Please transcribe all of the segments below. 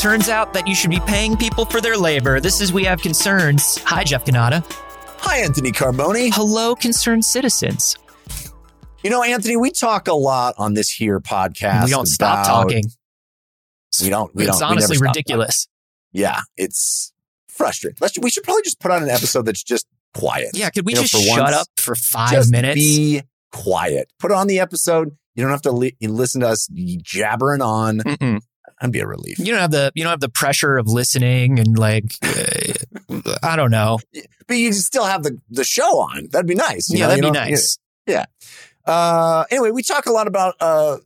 Turns out that you should be paying people for their labor. This is We Have Concerns. Hi, Jeff Cannata. Hi, Anthony Carboni. Hello, concerned citizens. You know, Anthony, we talk a lot on this here podcast. We don't stop talking. We don't. We it's don't. honestly stop ridiculous. talking. Yeah, it's frustrating. Let's. We should probably just put on an episode that's just quiet. Yeah, could we You know, just shut once, up for five just minutes? Be quiet. Put on the episode. You don't have to li- listen to us jabbering on. Mm-mm. That'd be a relief. You don't have the you don't have the pressure of listening and like uh, I don't know. But you still have the the show on. That'd be nice. Yeah, know? that'd You be nice. Uh, anyway, we talk a lot about uh,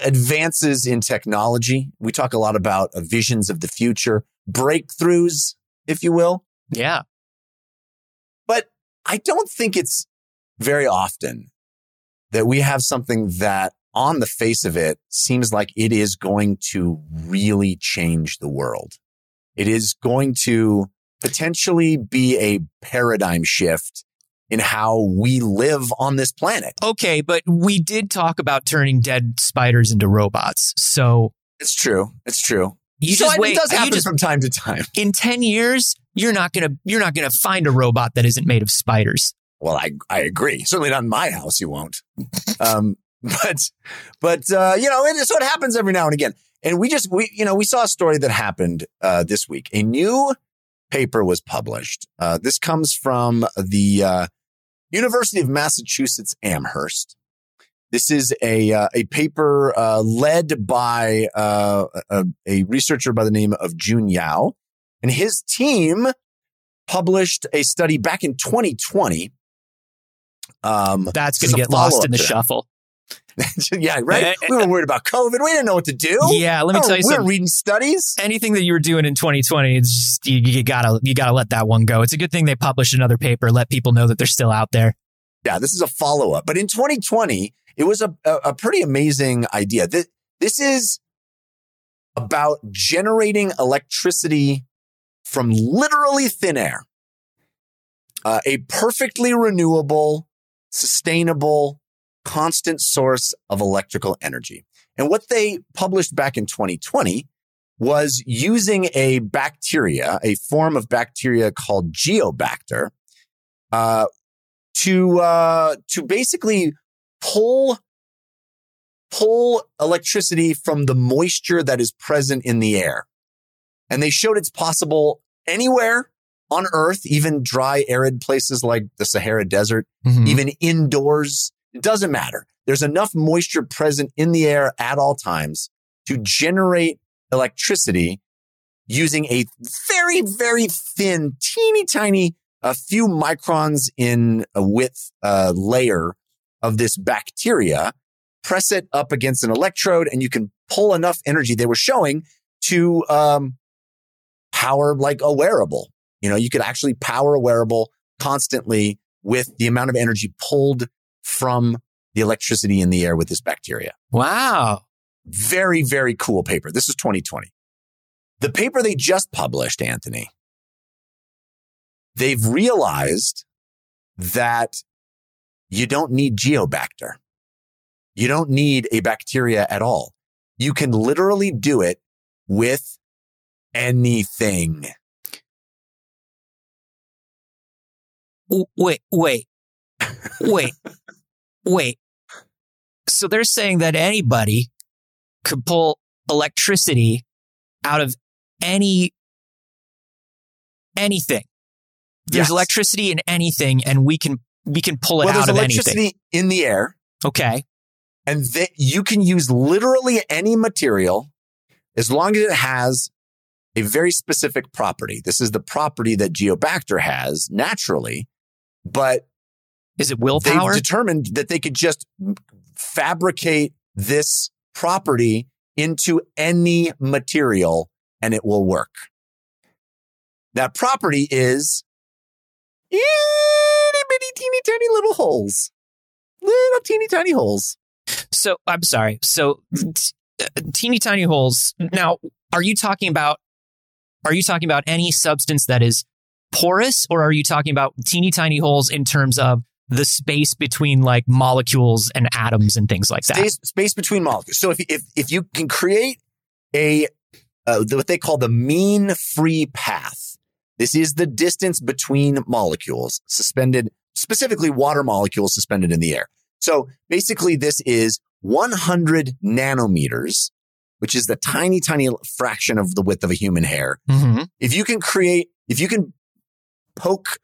advances in technology. We talk a lot about uh, visions of the future, breakthroughs, if you will. Yeah. But I don't think it's very often that we have something that on the face of it seems like it is going to really change the world. It is going to potentially be a paradigm shift in how we live on this planet. Okay, but we did talk about turning dead spiders into robots. So It's true. It's true. you so just it wait. does happen just- from time to time. in 10 years, you're not going to you're not going to find a robot that isn't made of spiders. Well, I I agree. Certainly not in my house. You won't. um, but but uh, you know, it, so it happens every now and again. And we just we you know we saw a story that happened uh, this week. A new paper was published. Uh, this comes from the uh, University of Massachusetts Amherst. This is a uh, a paper uh, led by uh, a, a researcher by the name of Jun Yao, and his team published a study back in 2020. Um, That's going to get lost in the shuffle. yeah, right. We were worried about COVID. We didn't know what to do. Yeah, let me tell you we were something. reading studies. Anything that you were doing in 2020, it's just, you, you gotta you gotta let that one go. It's a good thing they published another paper, let people know that they're still out there. Yeah, this is a follow up. But in 2020, it was a, a, a pretty amazing idea. This, this is about generating electricity from literally thin air. Uh, a perfectly renewable, sustainable, constant source of electrical energy. And what they published back in 2020 was using a bacteria, a form of bacteria called Geobacter, uh, to uh, to basically pull pull electricity from the moisture that is present in the air. And they showed it's possible anywhere on Earth, even dry, arid places like the Sahara Desert, Mhm. even indoors. It doesn't matter. There's enough moisture present in the air at all times to generate electricity using a very, very thin, teeny tiny, a few microns in width uh, layer of this bacteria. Press it up against an electrode, and you can pull enough energy. They were showing to um, power like a wearable. You know, you could actually power a wearable constantly with the amount of energy pulled from the electricity in the air with this bacteria. Wow. Very, very cool paper. This is 2020. The paper they just published, Anthony, they've realized that you don't need Geobacter. You don't need a bacteria at all. You can literally do it with anything. Wait, wait, wait, wait. So they're saying that anybody could pull electricity out of any anything. There's Yes. electricity in anything, and we can we can pull it Well, out of anything. electricity in the air. Okay. and that you can use literally any material as long as it has a very specific property. This is the property that Geobacter has naturally, but Is it willpower? they've determined that they could just fabricate this property into any material and it will work. That property is itty bitty teeny tiny little holes. Little teeny tiny holes. So I'm sorry. So t- teeny tiny holes. Now, are you talking about are you talking about any substance that is porous or are you talking about teeny tiny holes in terms of the space between like molecules and atoms and things like that? space, space between molecules. So if, if, if you can create a, uh, what they call the mean free path. This is the distance between molecules suspended, specifically water molecules suspended in the air. So basically, this is 100 nanometers, which is the tiny, tiny fraction of the width of a human hair. Mm-hmm. If you can create, if you can poke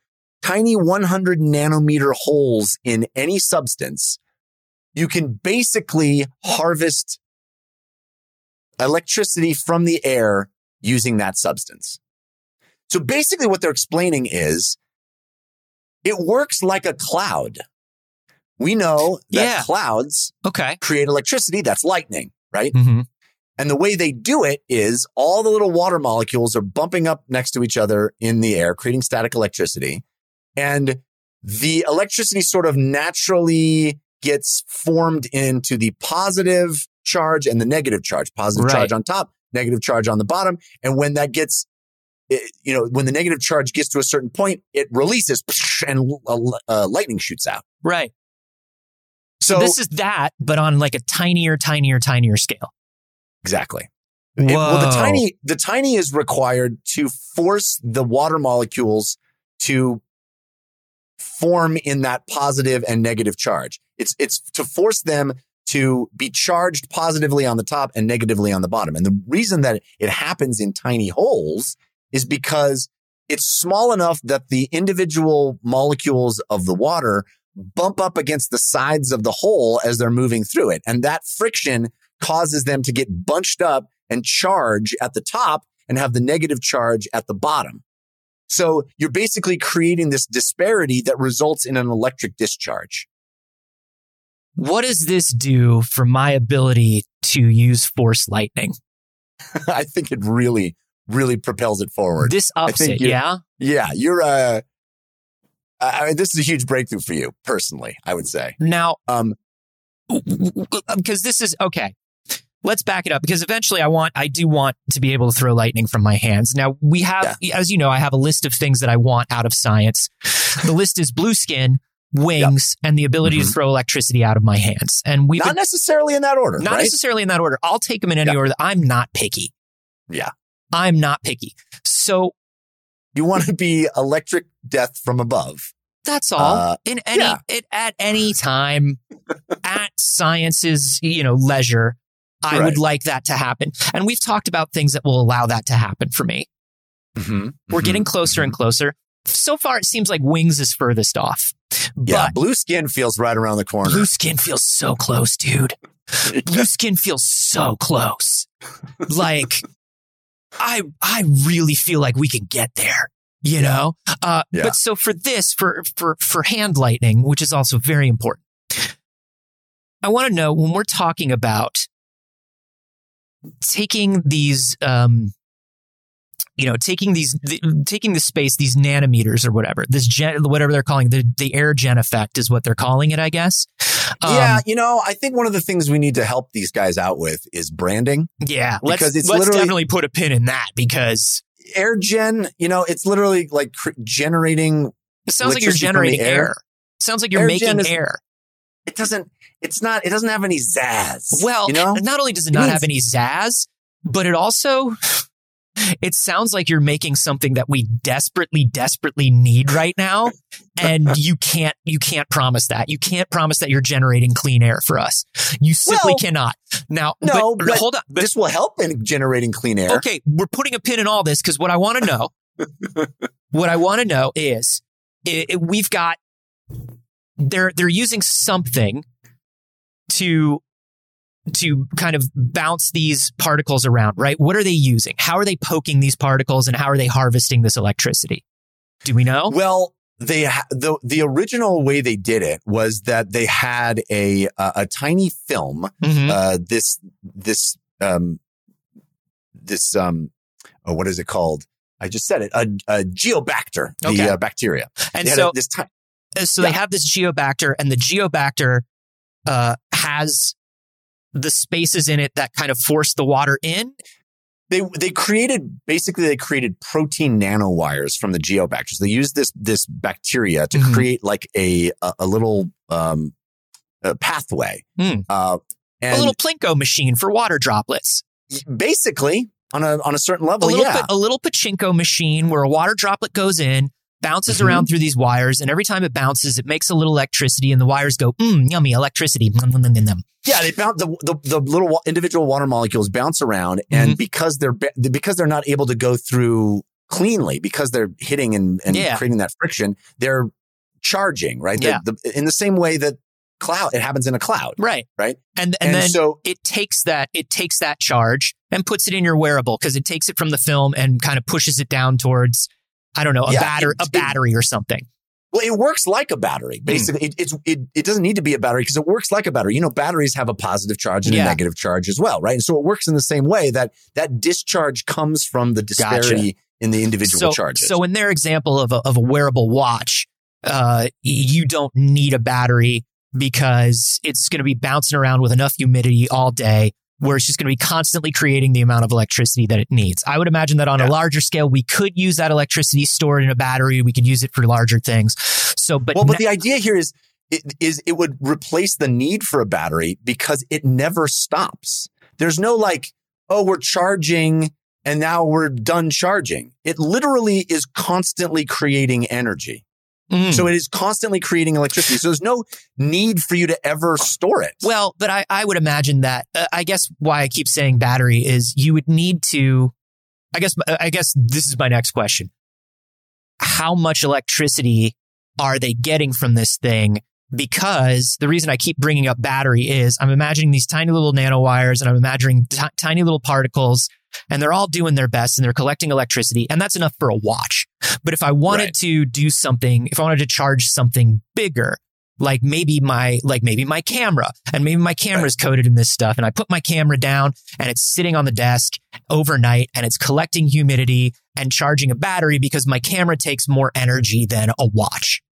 tiny 100 nanometer holes in any substance, you can basically harvest electricity from the air using that substance. So basically what they're explaining is it works like a cloud. We know that Yeah. clouds Okay. create electricity. That's lightning, right? Mm-hmm. And the way they do it is all the little water molecules are bumping up next to each other in the air, creating static electricity. And the electricity sort of naturally gets formed into the positive charge and the negative charge, positive Right. charge on top, negative charge on the bottom. And when that gets, it- you know, when the negative charge gets to a certain point, it releases and uh, lightning shoots out. Right. So this is that, but on like a tinier, tinier, tinier scale. Exactly. It- well, the tiny, the tiny is required to force the water molecules to form in that positive and negative charge. It's, it's to force them to be charged positively on the top and negatively on the bottom. And the reason that it happens in tiny holes is because it's small enough that the individual molecules of the water bump up against the sides of the hole as they're moving through it. And that friction causes them to get bunched up and charge at the top and have the negative charge at the bottom. So you're basically creating this disparity that results in an electric discharge. What does this do for my ability to use force lightning? I think it really, really propels it forward. This ups it, yeah? yeah, you're uh, I I mean, this is a huge breakthrough for you personally, I would say. Now, Um, because this is okay. Let's back it up because eventually I want, I do want to be able to throw lightning from my hands. Now we have, as you know, I have a list of things that I want out of science. The list is blue skin, wings, and the ability to Mhm. throw electricity out of my hands. And we've not been, necessarily in that order, not right? necessarily in that order. I'll take them in any Yeah. order. I'm not picky. Yeah. I'm not picky. So you want to be electric death from above. That's all. Uh, in any yeah. it, at any time at science's you know leisure, I Right. would like that to happen. And we've talked about things that will allow that to happen for me. Mm-hmm. We're getting closer and closer. So far, it seems like wings is furthest off. Yeah, But blue skin feels right around the corner. blue skin feels so close, dude. Blue skin feels so close. Like, I I really feel like we could get there. You know, uh, Yeah. but so for this, for for for hand lightning, which is also very important, I want to know when we're talking about taking these, um, you know, taking these, the, taking the space, these nanometers or whatever, this gen, whatever they're calling the the air gen effect is what they're calling it, I guess. Um, yeah, you know, I think one of the things we need to help these guys out with is branding. Yeah, let's Because it's let's literally- definitely put a pin in that because Air gen, you know, it's literally like cr- generating. it sounds like you're Electricity from the generating air? air. Sounds like you're Air making is- air. It doesn't. It's not. It doesn't have any zazz. Well, you know, not only does it It not means- have any zazz, but it also it sounds like you're making something that we desperately, desperately need right now, and you can't you can't promise that. You can't promise that you're generating clean air for us. You simply Well, cannot. Now, no, but, but hold on. But, this will help in generating clean air. okay, we're putting a pin in all this because what I want to know, what I want to know is, i i- we've got they're they're using something to to kind of bounce these particles around, right? What are they using? How are they poking these particles, and how are they harvesting this electricity? Do we know? Well, they the the original way they did it was that they had a a, a tiny film. Mhm. Uh, this this um this um oh, what is it called? I just said it. A, a geobacter, the Okay. uh, bacteria. and so a, this ti- Uh, so they have this geobacter and the geobacter uh, has the spaces in it that kind of force the water in they they created basically they created protein nanowires from the geobacters. They used this this bacteria to Mhm. create like a a, a little um a pathway. Hmm. Uh, a little plinko machine for water droplets basically on a on a certain a level, little, yeah. pa- a little pachinko machine where a water droplet goes in, bounces Mhm. around through these wires, and every time it bounces, it makes a little electricity, and the wires go, mm, yummy electricity. Yeah, they bounce the, the the little individual water molecules bounce around, and Mm-hmm. because they're because they're not able to go through cleanly because they're hitting and, and Yeah. creating that friction, they're charging right. Yeah. The- in the same way that cloud it happens in a cloud, Right. right? And and, And, then so it takes that it takes that charge and puts it in your wearable because it takes it from the film and kind of pushes it down towards I don't know a Yeah, battery a battery or something. well, it works like a battery. Hmm. Basically, it, it's it, it doesn't need to be a battery because it works like a battery. You know, batteries have a positive charge and Yeah. a negative charge as well, right? And so it works in the same way that that discharge comes from the disparity in the individual So charges. so in their example of a, of a wearable watch, uh, you don't need a battery because it's going to be bouncing around with enough humidity all day. Where it's just going to be constantly creating the amount of electricity that it needs. I would imagine that on Yeah. a larger scale, we could use that electricity stored in a battery. We could use it for larger things. So, but well, but na- the idea here is it, is it would replace the need for a battery because it never stops. There's no like, oh, we're charging and now we're done charging. It literally is constantly creating energy. Mm. So it is constantly creating electricity. So there's no need for you to ever store it. Well, but I, I would imagine that. Uh, I guess why I keep saying battery is you would need to. I guess I guess this is my next question. How much electricity are they getting from this thing? Because the reason I keep bringing up battery is I'm imagining these tiny little nanowires and I'm imagining t- tiny little particles and they're all doing their best and they're collecting electricity and that's enough for a watch. But if I wanted Right. to do something, if I wanted to charge something bigger, like maybe my like maybe my camera and maybe my camera's coated in this stuff and I put my camera down and it's sitting on the desk overnight and it's collecting humidity and charging a battery because my camera takes more energy than a watch.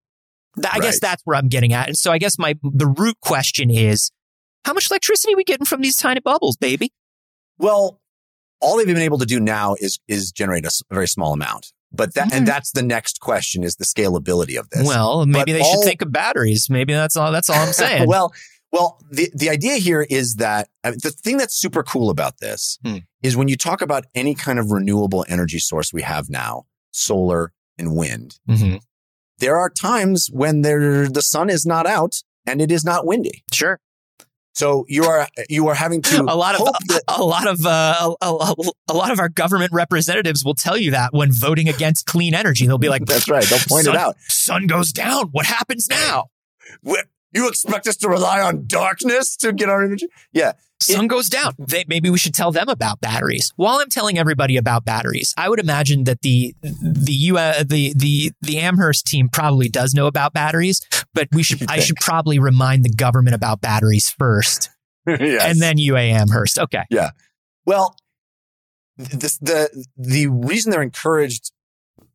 I guess that's where I'm getting at. And so I guess my the root question is how much electricity are we getting from these tiny bubbles, baby? Well, all they've been able to do now is is generate a very small amount. But that Mhm. and that's the next question is the scalability of this. Well, maybe But they should all- think of batteries. Maybe that's all that's all I'm saying. well, well, the the idea here is that uh, the thing that's super cool about this Hmm. is when you talk about any kind of renewable energy source we have now, solar and wind. Mhm. There are times when there the sun is not out and it is not windy. Sure. So you are you are having to a lot of that a lot of uh, a, a, a lot of our government representatives will tell you that when voting against clean energy, they'll be like, that's right. They'll point sun, it out. Sun goes down. What happens now? Wh- You expect us to rely on darkness to get our energy? Yeah. Sun goes down. They, maybe we should tell them about batteries. While I'm telling everybody about batteries, I would imagine that the the U uh, the the the Amherst team probably does know about batteries, but we should I should probably remind the government about batteries first, Yes. and then UA Amherst. Okay. Yeah. Well, this, the the reason they're encouraged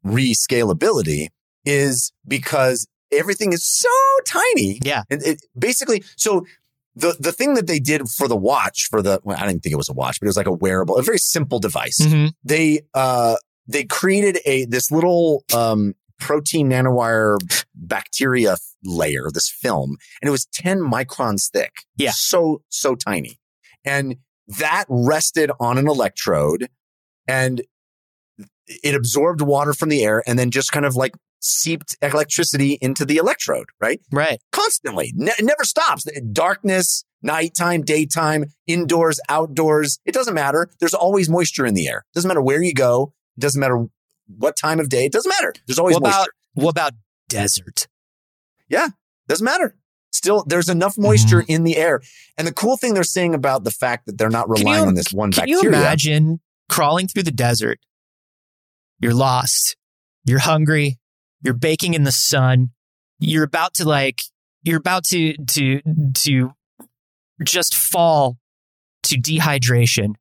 rescalability is because everything is so tiny. Yeah. And it basically so the the thing that they did for the watch for the well, I didn't think it was a watch, but it was like a wearable, a very simple device. Mhm. They uh they created a this little um protein nanowire bacteria layer, this film, and it was 10 microns thick. Yeah. So, so tiny. And that rested on an electrode and it absorbed water from the air and then just kind of like seeped electricity into the electrode, right? Right. Constantly. Ne- it never stops. Darkness, nighttime, daytime, indoors, outdoors. It doesn't matter. There's always moisture in the air. Doesn't matter where you go. It doesn't matter what time of day. It doesn't matter. There's always What about moisture. what about desert? Yeah. Doesn't matter. Still, there's enough moisture mm. in the air. And the cool thing they're saying about the fact that they're not relying you- on this one Can bacteria. you imagine crawling through the desert? You're lost. You're hungry. You're baking in the sun. You're about to like, you're about to, to, to just fall to dehydration,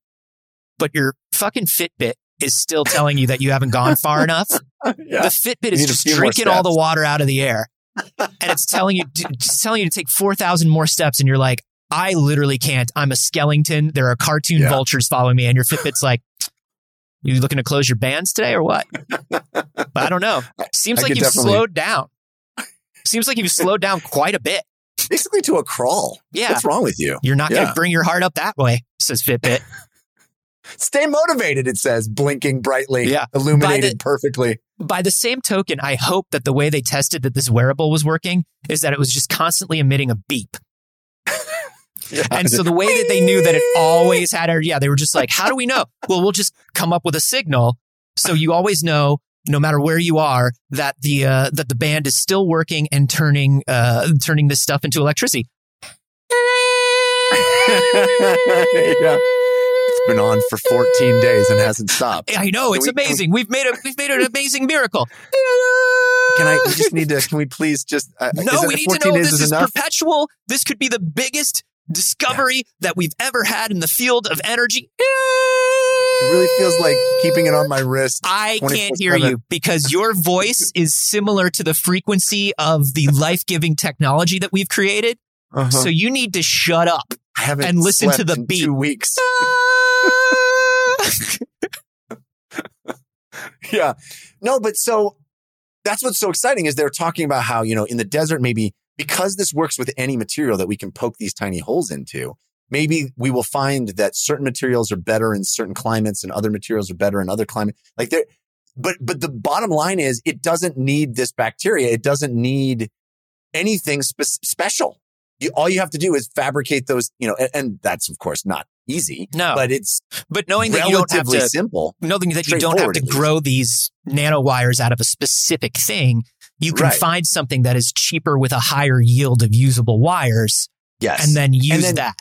but your fucking Fitbit is still telling you that you haven't gone far enough. yeah. The Fitbit is just drinking all the water out of the air, and it's telling you, just telling you to take four thousand more steps, and you're like, I literally can't. I'm a skeleton. There are cartoon Yeah. vultures following me, and your Fitbit's like, you looking to close your bands today or what? But I don't know. Seems I like you've definitely- slowed down. Seems like you've slowed down quite a bit. Basically to a crawl. Yeah. What's wrong with you? You're not going to bring your heart up that way, says Fitbit. Stay motivated, it says, blinking brightly, Yeah. illuminated the- perfectly. By the same token, I hope that the way they tested that this wearable was working is that it was just constantly emitting a beep. And so the way that they knew that it always had a, yeah, they were just like, how do we know? Well, we'll just come up with a signal. So you always know, no matter where you are, that the, uh, that the band is still working and turning, uh, turning this stuff into electricity. yeah. It's been on for 14 days and hasn't stopped. I know Can it's we- amazing. We've made a, we've made an amazing miracle. Can I we just need to, can we please just, uh, is No, we need to 14 know this is enough? perpetual. This could be the biggest discovery that we've ever had in the field of energy. It really feels like keeping it on my wrist. I can't hear you because your voice is similar to the frequency of the life giving technology that we've created. Uh-huh. So you need to shut up. I haven't and listen to the beat. Two weeks. yeah. No, but so that's what's so exciting is they're talking about how, you know, in the desert, maybe because this works with any material that we can poke these tiny holes into, maybe we will find that certain materials are better in certain climates and other materials are better in other climates. Like there, but, but the bottom line is it doesn't need this bacteria. It doesn't need anything spe- special. You, all you have to do is fabricate those, you know, and, and that's of course not easy, No, but it's but knowing that you don't have to, simple. knowing that you don't have to grow these nanowires out of a specific thing, you can Right. find something that is cheaper with a higher yield of usable wires Yes. and then use then- that.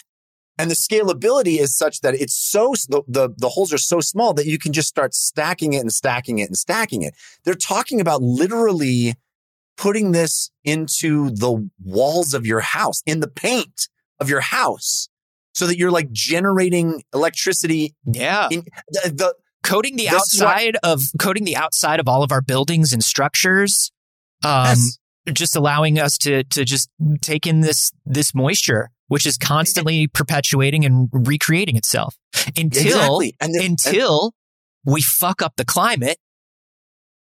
and the scalability is such that it's so the, the the holes are so small that you can just start stacking it and stacking it and stacking it. They're talking about literally putting this into the walls of your house, in the paint of your house, so that you're like generating electricity. Yeah. In, the, the coating the outside of coating the outside of all of our buildings and structures um yes. just allowing us to to just take in this this moisture which is constantly perpetuating and recreating itself until exactly. And until we fuck up the climate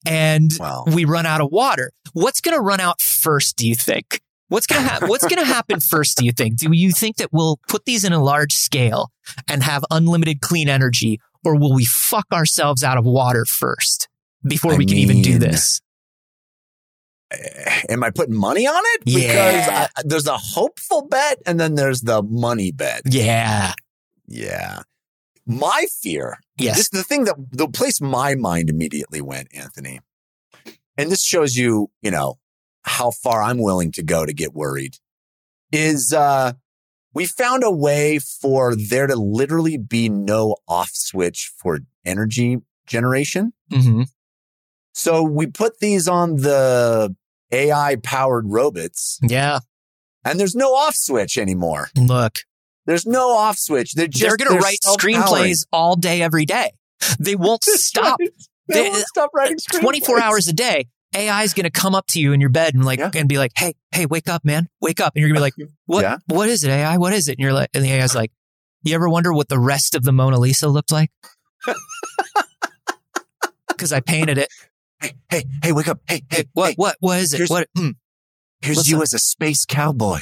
and and, we run out of water. What's going to run out first do you think? What's going to happen what's going to happen first do you think? Do you think that we'll put these in a large scale and have unlimited clean energy or will we fuck ourselves out of water first before I we can even do this am I putting money on it? Yeah. Because I, there's a hopeful bet, and then there's the money bet. yeah Yeah. My fear, yes this is the thing that the place my mind immediately went, Anthony. And this shows you, you know, how far I'm willing to go to get worried. Is uh we found a way for there to literally be no off switch for energy generation. hmm So we put these on the AI powered robots yeah and there's no off switch anymore. look There's no off switch. They're just they're going to write screenplays all day every day they won't stop right. They, They- won't stop writing uh, 24 hours a day, AI is going to come up to you in your bed and like, Yeah. and be like, Hey, hey, wake up, man, wake up. And you're gonna be like, what, Yeah. what is it, AI? What is it? And you're like, and the AI's like, you ever wonder what the rest of the Mona Lisa looked like? Cause I painted it. Hey, hey, hey, wake up. Hey, hey, Hey, what, hey, what, what is it? Here's- What? Mm. here's what's you up? as a space cowboy.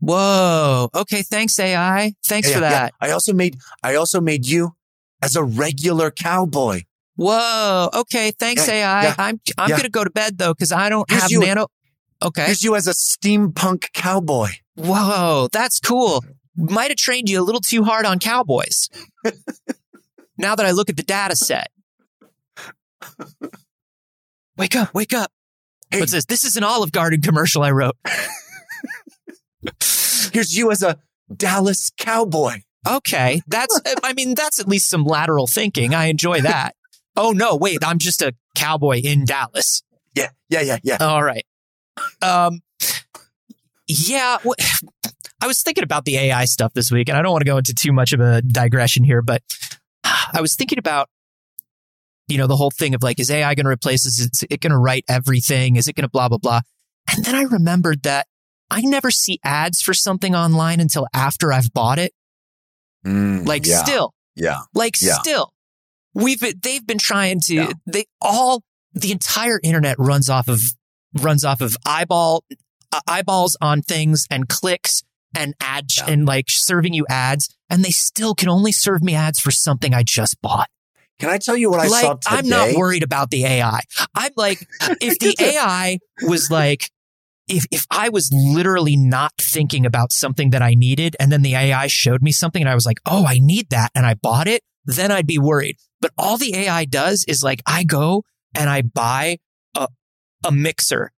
Whoa. Okay. Thanks, AI. Thanks Yeah, for that. yeah. I also made, I also made you as a regular cowboy. Whoa. Okay. Thanks, Yeah, AI. I'm, I'm going to go to bed though, cause I don't Here's have you. nano. Okay. Here's you as a steampunk cowboy. Whoa, that's cool. Might have trained you a little too hard on cowboys. now that I look at the data set. Wake up, wake up. Hey. What's this? This is an Olive Garden commercial I wrote. Here's you as a Dallas cowboy. Okay. That's, I mean, that's at least some lateral thinking. I enjoy that. Oh, no, wait, I'm just a cowboy in Dallas. Yeah, yeah, yeah, yeah. All right. Um, yeah, I was thinking about the AI stuff this week, and I don't want to go into too much of a digression here, but I was thinking about, you know, the whole thing of like, is AI going to replace us? Is it going to write everything? Is it going to blah, blah, blah? And then I remembered that I never see ads for something online until after I've bought it. Mm, Like, yeah, still, yeah. like Yeah. still, we've been, they've been trying to. Yeah. They all the entire internet runs off of runs off of eyeball uh, eyeballs on things and clicks and ad and like serving you ads, and they still can only serve me ads for something I just bought. Can I tell you what I like, saw today? I'm not worried about the AI. I'm like, if the AI was like, if, if I was literally not thinking about something that I needed and then the AI showed me something and I was like, oh, I need that and I bought it, then I'd be worried. But all the AI does is like, I go and I buy a, a mixer,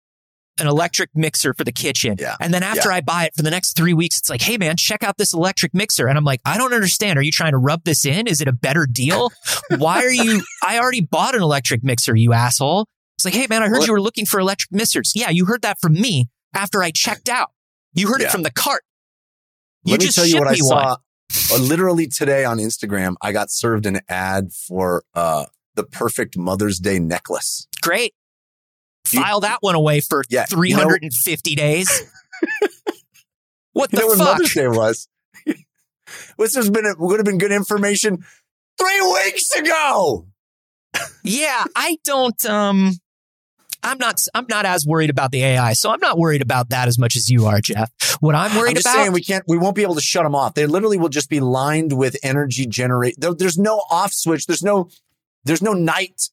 an electric mixer for the kitchen. Yeah. And then after I buy it for the next three weeks, it's like, hey man, check out this electric mixer. And I'm like, I don't understand. Are you trying to rub this in? Is it a better deal? Why are you? I already bought an electric mixer, you asshole. It's like, hey man, I heard Well- you were looking for electric mixers. Yeah, you heard that from me after I checked out. You heard it from the cart. You Let me just tell you what I saw. Uh, literally today on Instagram, I got served an ad for uh, the perfect Mother's Day necklace. Great. You- File that one away for Yeah, you know- 350 days. What You the know when fuck? Mother's Day was? this has been would have been good information three weeks ago. Yeah, I don't um I'm not I'm not as worried about the AI. So I'm not worried about that as much as you are, Jeff. What I'm worried I'm just about saying we can't we won't be able to shut them off. They literally will just be lined with energy generate. There, there's no off switch. There's no there's no night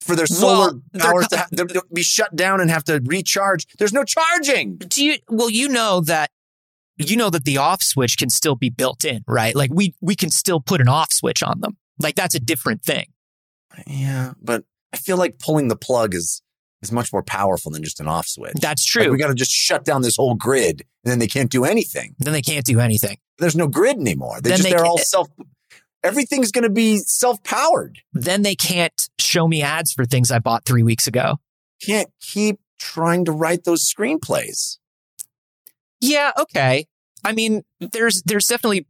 for their solar Well, to, ha- they'll- they'll be shut down and have to recharge. There's no charging. do you well you know that you know that the off switch can still be built in, right? Like we we can still put an off switch on them. Like that's a different thing. Yeah, but I feel like pulling the plug is is much more powerful than just an off switch. That's Like, true. we got to just shut down this whole grid, and then they can't do anything. then they can't do anything. There's no grid anymore. They Then just they they're can- all self. Everything's going to be self powered. Then they can't show me ads for things I bought 3 weeks ago. Can't keep trying to write those screenplays. Yeah, okay. I mean, there's there's definitely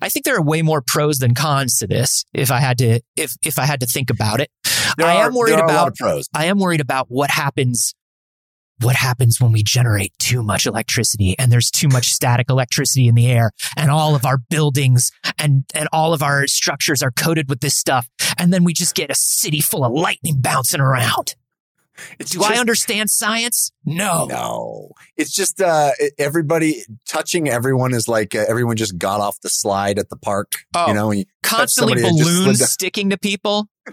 I think there are way more pros than cons to this if I had to if if I had to think about it. There I are, am worried there are a lot about pros. I am worried about what happens what happens when we generate too much electricity and there's too much static electricity in the air and all of our buildings and and all of our structures are coated with this stuff and then we just get a city full of lightning bouncing around. It's Do I understand science? No. No, it's just uh, everybody touching everyone is like uh, everyone just got off the slide at the park. Oh. You know, and you, Constantly somebody that just slid balloons sticking to people.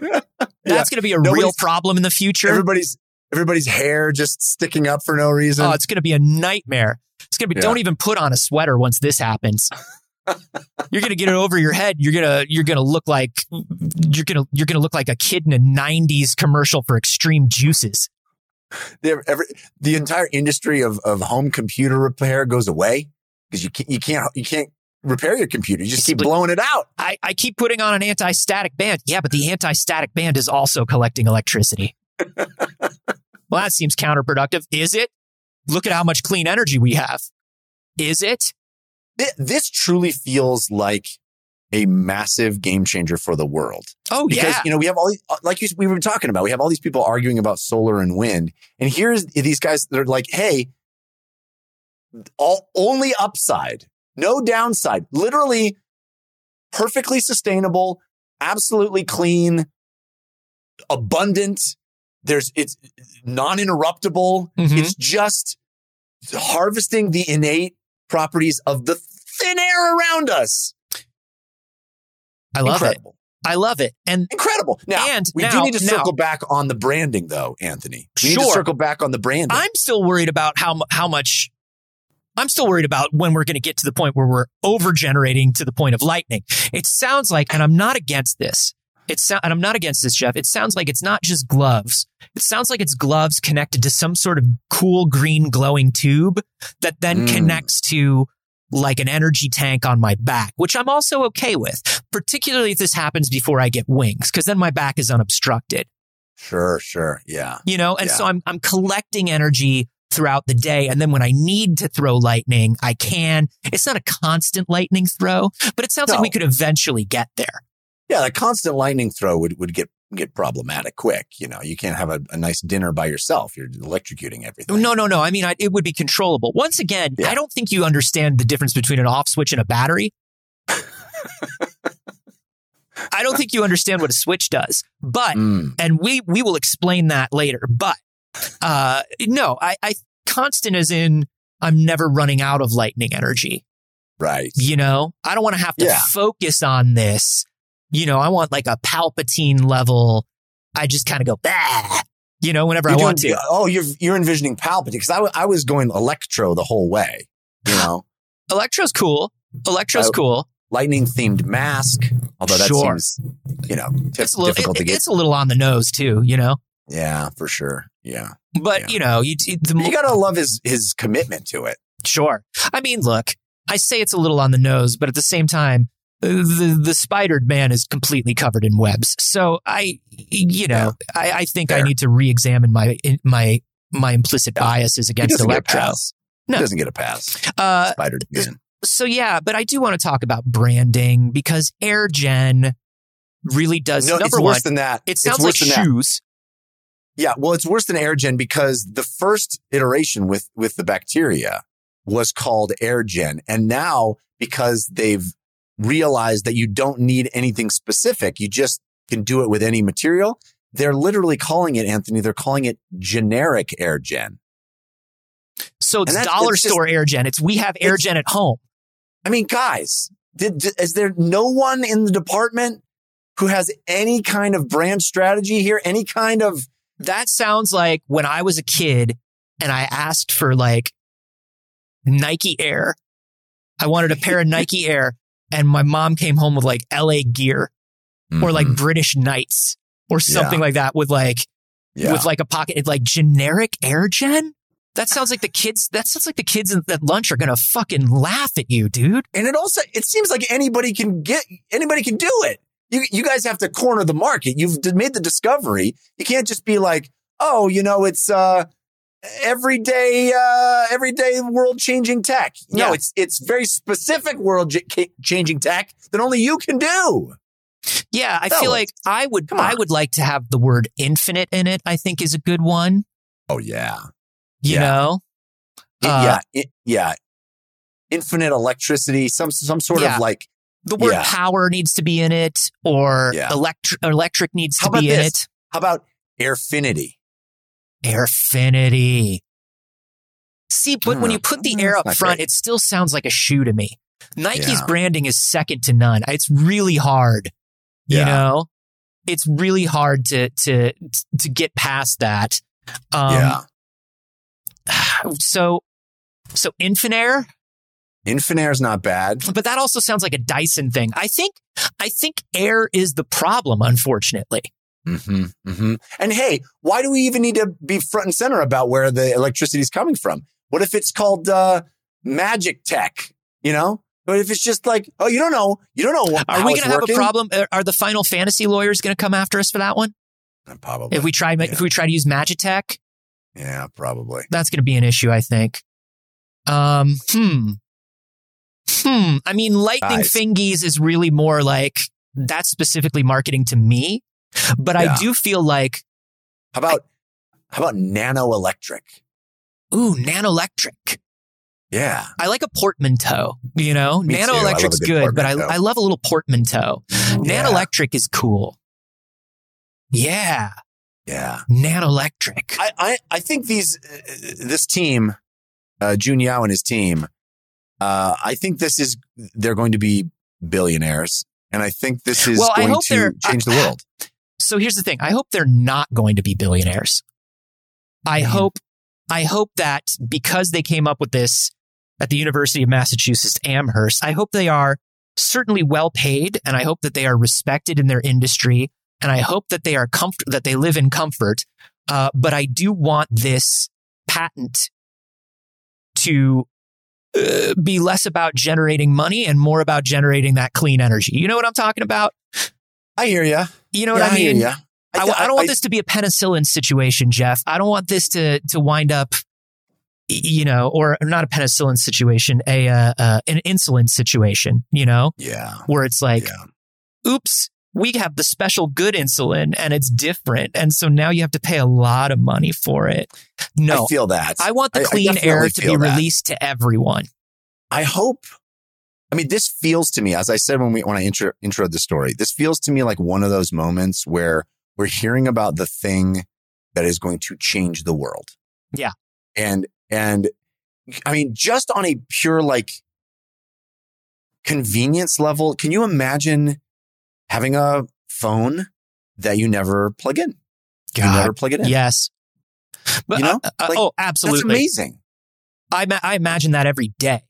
That's going to be a real problem in the future. everybody's everybody's hair just sticking up for no reason. Oh, it's going to be a nightmare. It's going to be, Yeah. don't even put on a sweater once this happens. you're going to get it over your head. You're going to, you're going to look like, you're going to, you're going to look like a kid in a 90s commercial for extreme juices. Every, the entire industry of, of home computer repair goes away because you can't you can't you can't repair your computer. You just keep blowing it out. I, I keep putting on an anti static band. Yeah, but the anti static band is also collecting electricity. well, that seems counterproductive. Is it? Look at how much clean energy we have. Is it? This truly feels like a massive game changer for the world. Oh, because yeah. you know we have all these, uh, like you, we were talking about we have all these people arguing about solar and wind and here's these guys that are like hey all only upside no downside literally perfectly sustainable absolutely clean abundant there's it's non-interruptible Mhm. it's just harvesting the innate properties of the thin air around us I love incredible it. I love it. And incredible. Now, And we do need to now- circle back on the branding, though, Anthony. We need to Sure. circle back on the branding. I'm still worried about how how much. I'm still worried about when we're going to get to the point where we're over generating to the point of lightning. It sounds like, and I'm not against this. It's and I'm not against this, Jeff. It sounds like it's not just gloves. It sounds like it's gloves connected to some sort of cool green glowing tube that then Mm. connects to like an energy tank on my back, which I'm also okay with, particularly if this happens before I get wings, because then my back is unobstructed sure, sure. Yeah. you know and so i'm i'm collecting energy throughout the day and then when i need to throw lightning i can it's not a constant lightning throw but it sounds like we could eventually get there Yeah. The constant lightning throw would, would get get problematic quick. You know, you can't have a, a nice dinner by yourself. You're electrocuting everything. no no no i mean I, it would be controllable once again Yeah. i don't think you understand the difference between an off switch and a battery i don't think you understand what a switch does but Mm. and we we will explain that later. But uh, no, I, I constant as in I'm never running out of lightning energy. Right. You know, I don't want to have to Yeah. focus on this. You know, I want like a Palpatine level. I just kind of go, bah, you know, whenever You're I want to. Oh, you're you're envisioning Palpatine because I, I was going Electro the whole way. You know, Electro's cool. Electro's Uh, cool. lightning themed mask. Although that Sure. seems, you know, It's a little, difficult it- to get. it's a little on the nose too, you know, Yeah, for sure. Yeah, but Yeah. you know, you, the, you gotta love his his commitment to it. Sure. I mean, look, I say it's a little on the nose, but at the same time, the the spidered man is completely covered in webs. So I, you know, I, I think I need to re-examine my my my implicit biases against Electro. No. He doesn't get a pass. Uh, Spider Man. so yeah, but I do want to talk about branding because AirGen really does. No, number it's one, worse than that. it sounds like than that. shoes. Yeah, well, it's worse than AirGen because the first iteration with with the bacteria was called AirGen, and now because they've realized that you don't need anything specific, you just can do it with any material. They're literally calling it Anthony. They're calling it generic AirGen. So it's that's- dollar it's just- store AirGen. It's we have It's- AirGen at home. I mean, guys, did, did- is there no one in the department who has any kind of brand strategy here? Any kind of that sounds like when I was a kid and I asked for like Nike Air. I wanted a pair of Nike Air and my mom came home with like LA gear or like Mhm. British Knights or something like that with like yeah. with like a pocket like generic air gen. That sounds like the kids that sounds like the kids at at lunch are gonna fucking laugh at you, dude. And it also it seems like anybody can get anybody can do it. You you guys have to corner the market. You've made the discovery. You can't just be like, oh, you know, it's uh everyday uh everyday world changing tech. No, Yeah. it's it's very specific world j- changing tech that only you can do. Yeah, I Fellas, feel like I would I would like to have the word infinite in it, I think is a good one. Oh yeah. You Yeah. know? It- Uh, yeah, it- yeah. Infinite electricity, some some sort Yeah. of like the word Yeah. power needs to be in it or electric electric needs How to be in this? it how about airfinity? Airfinity see but when you put the air up front great. it still sounds like a shoe to me nike's Yeah. branding is second to none it's really hard you Yeah. know it's really hard to to to get past that um yeah. so so infinair Infinair is not bad. but that also sounds like a dyson thing i think i think air is the problem unfortunately hmm hmm And hey, why do we even need to be front and center about where the electricity is coming from? What if it's called uh, magic tech? You know, but if it's just like, oh, you don't know, you don't know. Are we going to have working? a problem? Are- the Final Fantasy lawyers going to come after us for that one? Uh, Probably. If we try, Yeah. if we try to use Magitech, yeah, probably. that's going to be an issue, I think. Um, hmm, hmm. I mean, Lightning Guys. Fingies is really more like that's specifically marketing to me, but I do feel like How about how about nano electric? ooh, Nanoelectric. Yeah, I like a portmanteau. You know, Me too. I love a Nanoelectric's good good, but I. I love a little portmanteau. Yeah. Nanoelectric is cool. Yeah, yeah. Nanoelectric. I I, I think these uh, this team, uh, Jun Yao and his team. Uh, I think this is they're going to be billionaires, and I think this is Well, I going to they're- change the world. So here's the thing. I hope they're not going to be billionaires. I hope, I hope that because they came up with this at the University of Massachusetts Amherst, I hope they are certainly well paid and I hope that they are respected in their industry and I hope that they are comfort, that they live in comfort. Uh, but I do want this patent to uh, be less about generating money and more about generating that clean energy. You know what I'm talking about? I hear you. You know what I mean? Yeah. I, I don't want this to be a penicillin situation, Jeff. I don't want this to to wind up, you know, or not a penicillin situation, a uh, uh, an insulin situation, you know, Yeah. where it's like, Yeah. oops, we have the special good insulin and it's different, and so now you have to pay a lot of money for it. No, I feel that. I want the I- I clean air to be that. released to everyone. I hope. I mean, this feels to me, as I said when we when I intro introed the story, this feels to me like one of those moments where we're hearing about the thing that is going to change the world. Yeah. And and I mean, just on a pure like convenience level, can you imagine having a phone that you never plug in? You never plug it in. Yes. But, You know, uh, uh, like, oh, That's absolutely. amazing. I, ma- I imagine that every day.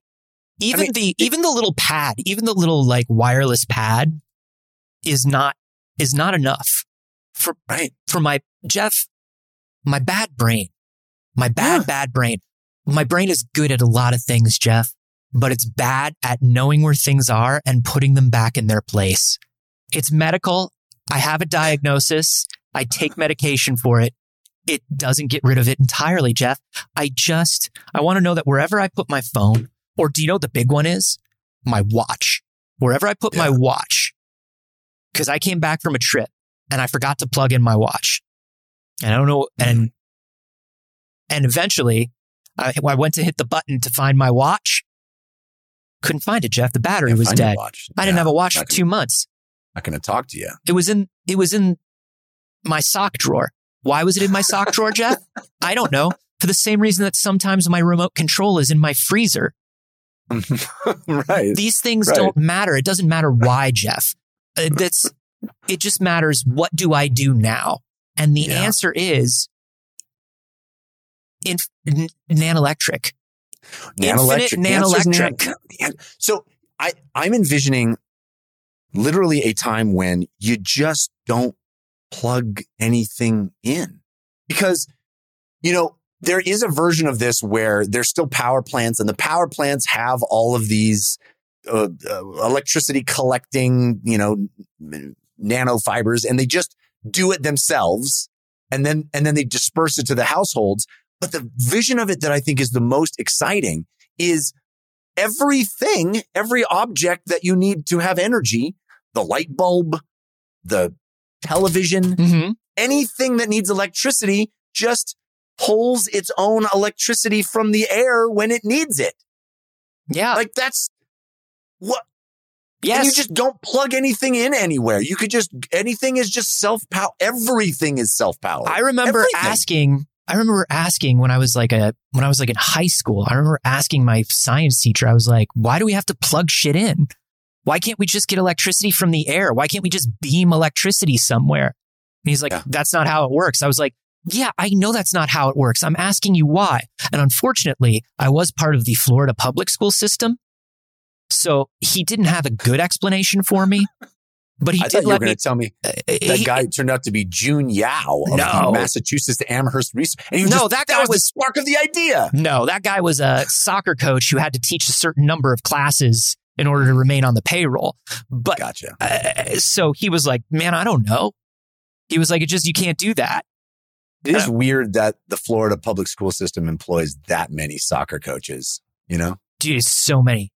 Even mean, the even the little pad, even the little like wireless pad, is not is not enough for Right. for my Jeff, my bad brain, my bad Yeah. bad brain. My brain is good at a lot of things, Jeff, but it's bad at knowing where things are and putting them back in their place. It's medical. I have a diagnosis. I take medication for it. It doesn't get rid of it entirely, Jeff. I just, I want to know that wherever I put my phone, or do you know what the big one is? My watch. Wherever I put my watch, because I came back from a trip and I forgot to plug in my watch. And I don't know, and, and eventually I, I went to hit the button to find my watch. Couldn't find it, Jeff. The battery Can't was dead. I didn't have a watch for gonna- two months. Not going to talk to you. It was in it was in my sock drawer. Why was it in my sock drawer, Jeff? I don't know. For the same reason that sometimes my remote control is in my freezer. right. These things Right. don't matter. It doesn't matter why, Jeff. Uh, That's it just matters what do I do now? And the Yeah. answer is in n- nanoelectric. Infinite The answer is nan- nanoelectric. nan- So I, I'm envisioning literally a time when you just don't plug anything in because, you know, there is a version of this where there's still power plants and the power plants have all of these uh, uh, electricity collecting, you know, nanofibers and they just do it themselves and then and then they disperse it to the households but the vision of it that I think is the most exciting is everything, every object that you need to have energy, the light bulb, the television, Mm-hmm. anything that needs electricity just pulls its own electricity from the air when it needs it. Yeah. Like that's what yes. and you just don't plug anything in anywhere. You could just anything is just self power. Everything is self power. I remember Everything. asking, I remember asking when I was like a, when I was like in high school, I remember asking my science teacher, I was like, why do we have to plug shit in? Why can't we just get electricity from the air? Why can't we just beam electricity somewhere? And he's like, Yeah. that's not how it works. I was like, yeah, I know that's not how it works. I'm asking you why. And unfortunately, I was part of the Florida public school system. So he didn't have a good explanation for me, but he I thought did you were let going me. to tell me uh, that he- guy turned out to be Jun Yao of No. Massachusetts Amherst Research. And No, just- that guy was, was- the spark of the idea. No, that guy was a soccer coach who had to teach a certain number of classes in order to remain on the payroll. But Gotcha. uh, so he was like, man, I don't know. He was like, it just, you can't do that. It is weird that the Florida public school system employs that many soccer coaches, you know? Dude, so many.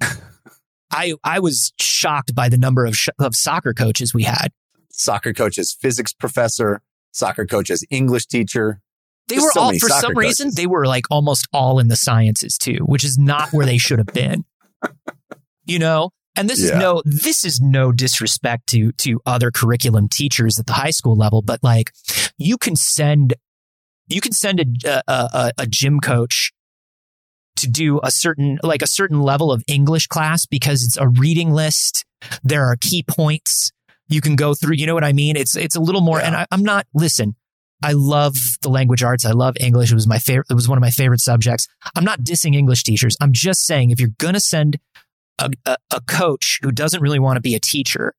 I, I was shocked by the number of, sh- of soccer coaches we had. Soccer coaches, physics professor, soccer coaches, English teacher. They were so all, for some reason, they were like almost all in the sciences too, which is not where they should have been. You know? And this is no, this is no disrespect to, to other curriculum teachers at the high school level, but like you can send, you can send a, a, a, a gym coach to do a certain, like a certain level of English class because it's a reading list. There are key points you can go through. You know what I mean? It's, it's a little more, Yeah. and I, I'm not, listen, I love the language arts. I love English. It was my favorite. It was one of my favorite subjects. I'm not dissing English teachers. I'm just saying if you're going to send a, a, a coach who doesn't really want to be a teacher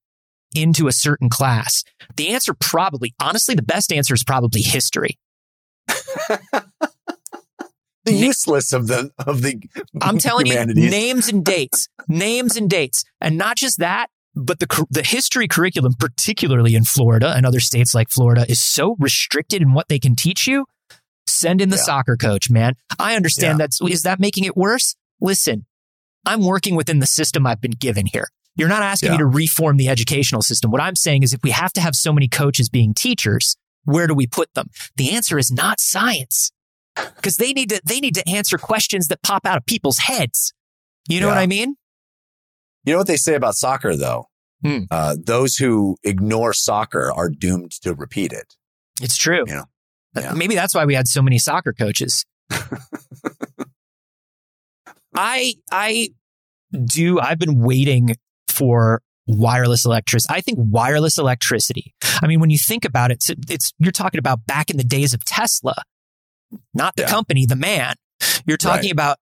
into a certain class, the answer probably, honestly, the best answer is probably history. The useless of the of the I'm telling you, names and dates, names and dates, and not just that, but the the history curriculum, particularly in Florida and other states like Florida, is so restricted in what they can teach you. Send in the Yeah. soccer coach, man. I understand Yeah. that's is that making it worse? Listen, I'm working within the system I've been given here. You're not asking me to reform the educational system. What I'm saying is if we have to have so many coaches being teachers, where do we put them? The answer is not science. Because they need to they need to answer questions that pop out of people's heads. You know what I mean? You know what they say about soccer, though? Hmm. Uh, those who ignore soccer are doomed to repeat it. It's true. You know, yeah. Maybe that's why we had so many soccer coaches. I I do I've been waiting for wireless electricity. I think wireless electricity. I mean, when you think about it, it's, it's you're talking about back in the days of Tesla, not the Yeah. company, the man. You're talking Right. about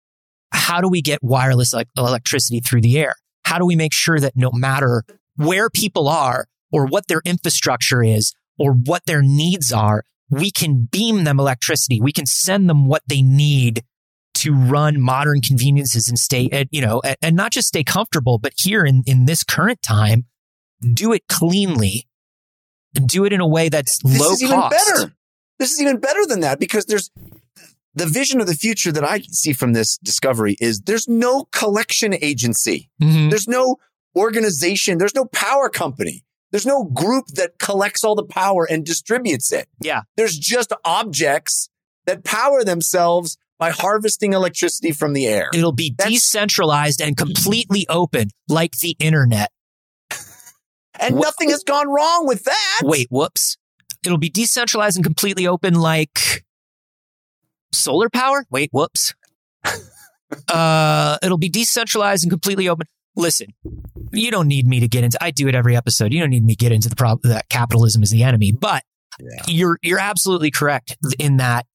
how do we get wireless like, electricity through the air? How do we make sure that no matter where people are or what their infrastructure is or what their needs are, we can beam them electricity. We can send them what they need to run modern conveniences and stay, at, you know, and, not just stay comfortable, but here in, in this current time, do it cleanly, do it in a way that's this low is even better. This is even better than that because there's the vision of the future that I see from this discovery is there's no collection agency. Mhm. There's no organization. There's no power company. There's no group that collects all the power and distributes it. Yeah. There's just objects that power themselves by harvesting electricity from the air. It'll be That's- decentralized and completely open like the internet. And Wha- nothing has gone wrong with that. Wait, whoops. It'll be decentralized and completely open like solar power? Wait, whoops. uh, it'll be decentralized and completely open. Listen, you don't need me to get into I do it every episode. You don't need me to get into the problem that capitalism is the enemy, but Yeah. you're you're absolutely correct in that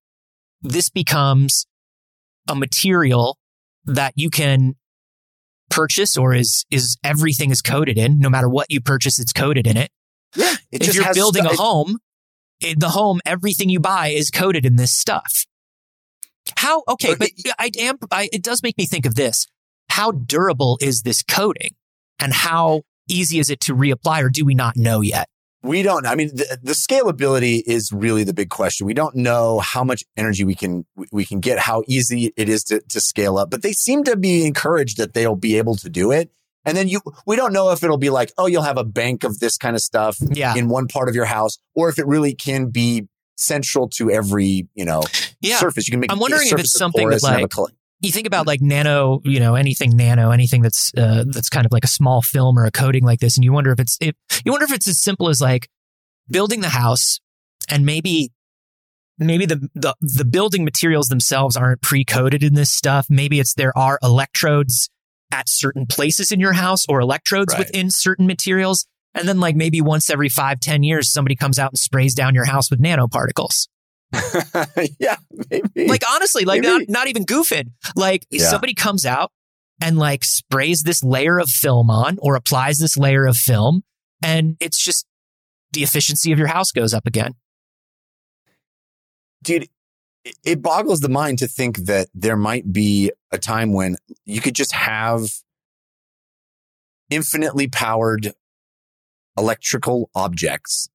this becomes a material that you can purchase or is is everything is coded in no matter what you purchase it's coded in it Yeah. It if you're building stu- a home, in the home, everything you buy is coded in this stuff. How okay, But but I am. I, it does make me think of this. How durable is this coding, and how easy is it to reapply, or do we not know yet? We don't. Know. I mean, the, the scalability is really the big question. We don't know how much energy we can we can get, how easy it is to, to scale up. But they seem to be encouraged that they'll be able to do it. And then you, we don't know if it'll be like, oh, you'll have a bank of this kind of stuff Yeah, in one part of your house, or if it really can be central to every you know yeah. surface. You can make. I'm wondering if it's something that, and have a like, you think about like nano, you know, anything nano, anything that's uh, that's kind of like a small film or a coating like this, and you wonder if it's if you wonder if it's as simple as like building the house and maybe maybe the the, the building materials themselves aren't pre-coded in this stuff. Maybe it's there are electrodes at certain places in your house or electrodes Right. within certain materials. And then like maybe once every five, ten years, somebody comes out and sprays down your house with nanoparticles. yeah, maybe. like honestly, like not, not even goofing. Like Yeah. somebody comes out and like sprays this layer of film on or applies this layer of film, and it's just the efficiency of your house goes up again. dude, it, it boggles the mind to think that there might be a time when you could just have infinitely powered electrical objects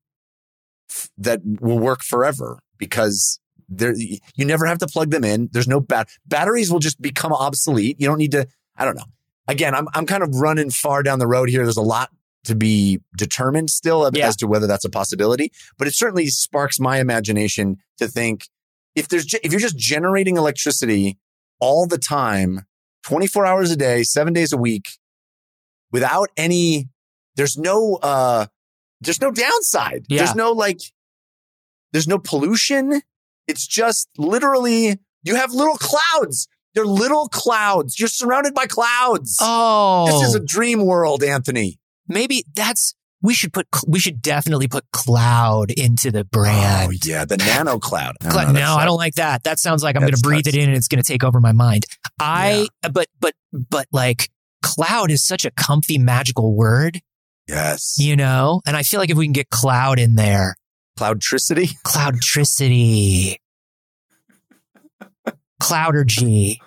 that will work forever because there you never have to plug them in. There's no bat batteries will just become obsolete. You don't need to. I don't know. Again, I'm I'm kind of running far down the road here. There's a lot to be determined still as- Yeah. as to whether that's a possibility, but it certainly sparks my imagination to think if there's if you're just generating electricity all the time, 24 hours a day, 7 days a week without any there's no uh there's no downside. Yeah. There's no like there's no pollution. It's just literally you have little clouds. They're little clouds. You're surrounded by clouds. Oh, This is a oh. dream world, Anthony. maybe that's we should put we should definitely put cloud into the brand. Oh yeah, the nano cloud. Cla- know, no, I don't like that. That sounds like I'm going to breathe it in and it's going to take over my mind. I, but, but, but like cloud is such a comfy, magical word, Yes. you know? And I feel like if we can get cloud in there, Cloudtricity. cloudtricity, cloudergy,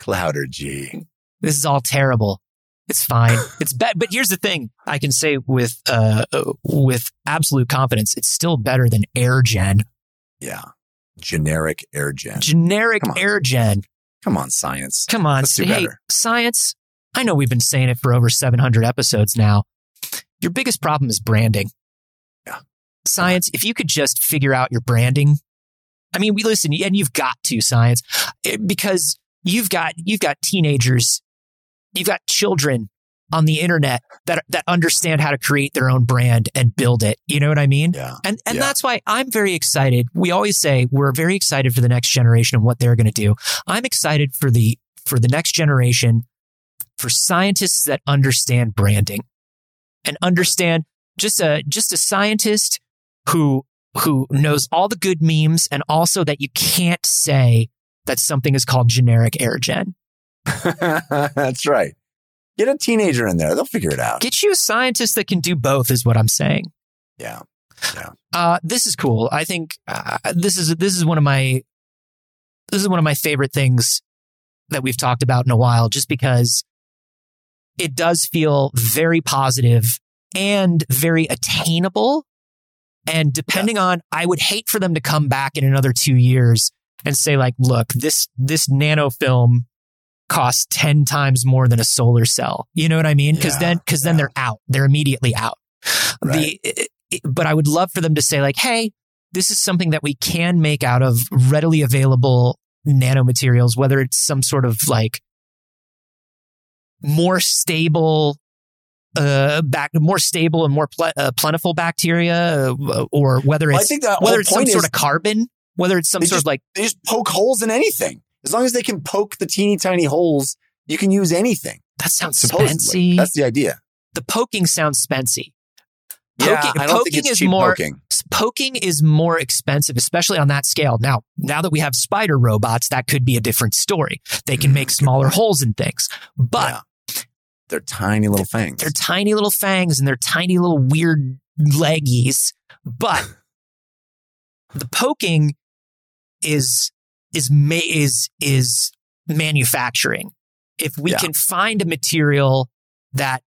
Cloudergy. this is all terrible. It's fine. It's bad. But here's the thing I can say with, uh, uh, with absolute confidence, it's still better than AirGen. Yeah. Generic AirGen. Generic Come. AirGen. Come on, science. Come on, Let's do hey, better. science. I know we've been saying it for over 700 episodes now. Your biggest problem is branding. Science, if you could just figure out your branding. I mean, we listen, and you've got to science eh, because you've got you've got teenagers, you've got children on the internet that that understand how to create their own brand and build it. You know what I mean? Yeah. And and Yeah. that's why I'm very excited. We always say we're very excited for the next generation and what they're going to do. I'm excited for the for the next generation for scientists that understand branding and understand just a just a scientist who who knows all the good memes and also that you can't say that something is called generic airgen. That's right. Get a teenager in there; they'll figure it out. Get you a scientist that can do both, is what I'm saying. yeah, yeah. Uh, this is cool. I think uh, this is this is one of my this is one of my favorite things that we've talked about in a while, just because it does feel very positive and very attainable. And depending on, I would hate for them to come back in another two years and say like, look, this this nano film costs 10 times more than a solar cell. You know what I mean? Cause Yeah, then, cause then they're out. They're immediately out. Right. The, but I would love for them to say like, Hey, this is something that we can make out of readily available nanomaterials, whether it's some sort of like more stable, uh, back, more stable and more ple- uh, plentiful bacteria, uh, or whether Well, I it's, think that whether it's some sort of carbon, whether it's some sort just- of like, they just poke holes in anything. As long as they can poke the teeny tiny holes, you can use anything. that sounds Supposedly, fancy. that's the idea. the poking sounds spency. yeah, Poking- I don't poking think it's is more- poking. poking is more expensive, especially on that scale. Now, now that we have spider robots, that could be a different story. They can Mm, make smaller holes in things, but Yeah. They're tiny little fangs. they're tiny little fangs and they're tiny little weird leggies. But the poking is is ma- is is manufacturing. If we Yeah. can find a material that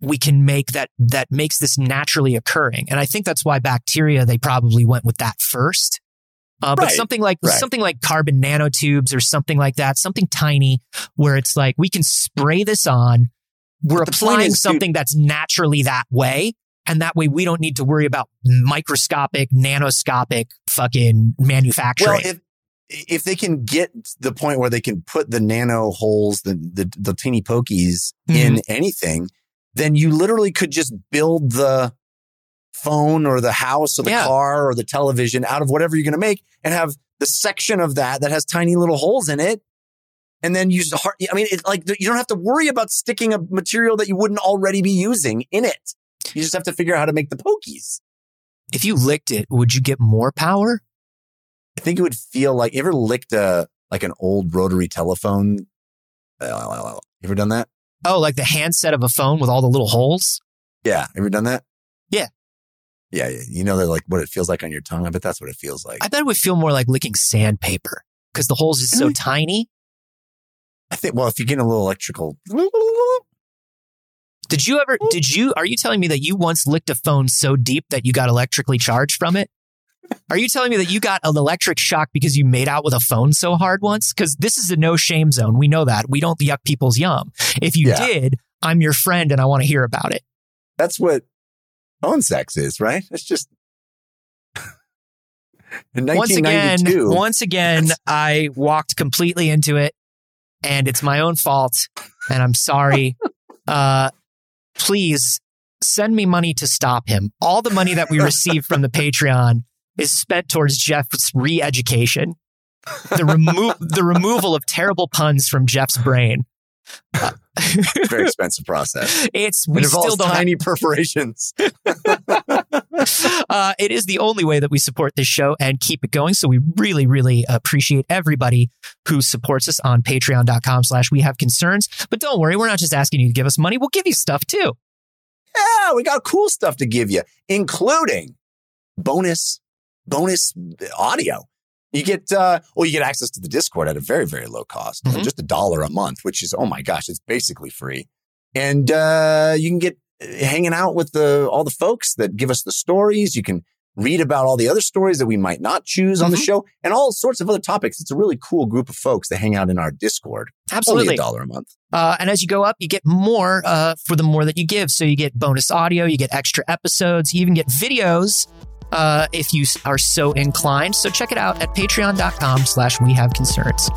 we can make that that makes this naturally occurring, and I think that's why bacteria they probably went with that first. Uh, but Right, something like right. something like carbon nanotubes or something like that, something tiny, where it's like we can spray this on. We're applying is, dude- something that's naturally that way, and that way we don't need to worry about microscopic, nanoscopic fucking manufacturing. Well, if if they can get the point where they can put the nano holes, the the, the teeny pokies in anything, then you literally could just build the phone or the house or the Yeah. car or the television out of whatever you're going to make and have the section of that that has tiny little holes in it. And then use the hard, I mean, it's like you don't have to worry about sticking a material that you wouldn't already be using in it. You just have to figure out how to make the pokies. if you licked it, would you get more power? I think it would feel like you ever licked a like an old rotary telephone. You ever done that? Oh, like the handset of a phone with all the little holes? Yeah, ever done that? Yeah. Yeah. You know that like what it feels like on your tongue. I bet that's what it feels like. I bet it would feel more like licking sandpaper because the holes is so Really? tiny. I think. Well, if you get a little electrical, Did you ever, mm. did you, are you telling me that you once licked a phone so deep that you got electrically charged from it? Are you telling me that you got an electric shock because you made out with a phone so hard once? Because this is a no shame zone. We know that. We don't yuck people's yum. If you Yeah. did, I'm your friend and I want to hear about it. that's what phone sex is, right? It's just. Once again, once again, I walked completely into it and it's my own fault and I'm sorry. uh, please send me money to stop him. All the money that we receive from the Patreon is spent towards Jeff's re-education. The remo- the removal of terrible puns from Jeff's brain. It's a very expensive process. It's It we involves still don't have tiny perforations. uh, it is the only way that we support this show and keep it going. So we really, really appreciate everybody who supports us on patreon.com slash we have concerns. But don't worry, we're not just asking you to give us money. We'll give you stuff too. Yeah, we got cool stuff to give you, including bonus, bonus audio. You get, uh, well, you get access to the Discord at a very, very low cost, Mhm. just a dollar a month, which is, oh my gosh, it's basically free. And, uh, you can get uh, hanging out with the, all the folks that give us the stories. You can read about all the other stories that we might not choose on the Mhm. show and all sorts of other topics. It's a really cool group of folks that hang out in our Discord. Only Absolutely. a dollar a month. Uh, and as you go up, you get more uh, for the more that you give. So you get bonus audio, you get extra episodes, you even get videos uh, if you are so inclined. So check it out at patreon.com slash we have concerns.